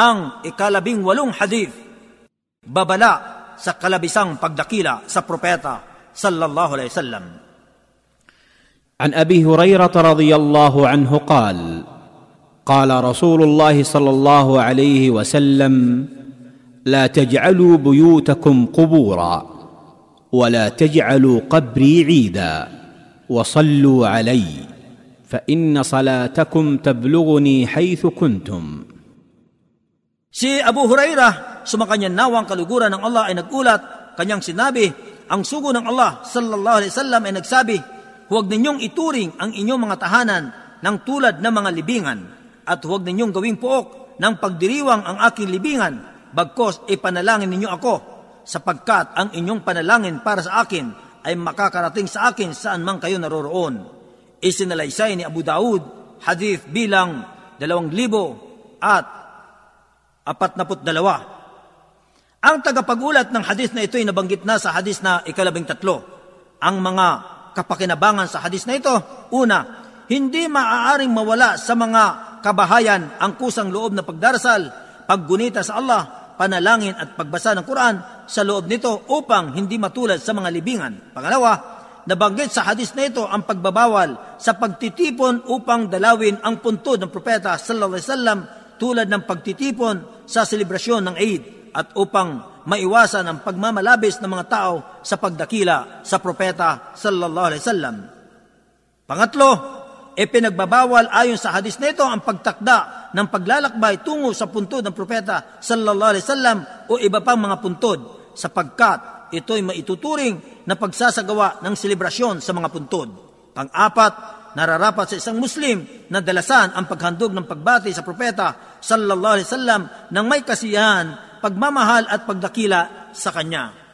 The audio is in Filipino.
ang ikalabing walong hadith, babala sa kalabisang pagdakila sa propeta sallallahu alaihi wasallam. عن ابي هريره رضي الله عنه قال قال رسول الله صلى الله عليه وسلم لا تجعلوا بيوتكم قبورا ولا تجعلوا قبري عيدا وصلوا علي فان صلاتكم تبلغني حيث كنتم Si Abu Hurairah, sumakanyang nawang kaluguran ng Allah ay nagulat, kanyang sinabi, ang sugo ng Allah sallallahu alaihi wasallam ay nagsabi, huwag ninyong ituring ang inyong mga tahanan ng tulad ng mga libingan at huwag ninyong gawing pook ng pagdiriwang ang aking libingan, bagkos ipanalangin ninyo ako, sapagkat ang inyong panalangin para sa akin ay makakarating sa akin saan man kayo naroroon. Isinalaysay ni Abu Daud, hadith bilang dalawang libo at apat naput dalawa. Ang tagapagulat ng hadis na ito ay nabanggit na sa hadis na ikalabing tatlo. Ang mga kapakinabangan sa hadis na ito, una, hindi maaaring mawala sa mga kabahayan ang kusang loob na pagdarasal, paggunita sa Allah, panalangin at pagbasa ng Quran sa loob nito upang hindi matulad sa mga libingan. Pangalawa, nabanggit sa hadis na ito ang pagbabawal sa pagtitipon upang dalawin ang puntod ng propeta sallallahu alaihi wasallam tulad ng pagtitipon sa selebrasyon ng Eid at upang maiwasan ang pagmamalabis ng mga tao sa pagdakila sa propeta sallallahu alaihi wasallam. Pangatlo, e pinagbabawal ayon sa hadis na ito ang pagtakda ng paglalakbay tungo sa puntod ng propeta sallallahu alaihi wasallam o iba pang mga puntod sapagkat ito'y maituturing na pagsasagawa ng selebrasyon sa mga puntod. Pang-apat, nararapat sa isang Muslim na dalasan ang paghandog ng pagbati sa propeta sallallahu alaihi wasallam ng may kasiyahan, pagmamahal at pagdakila sa kanya.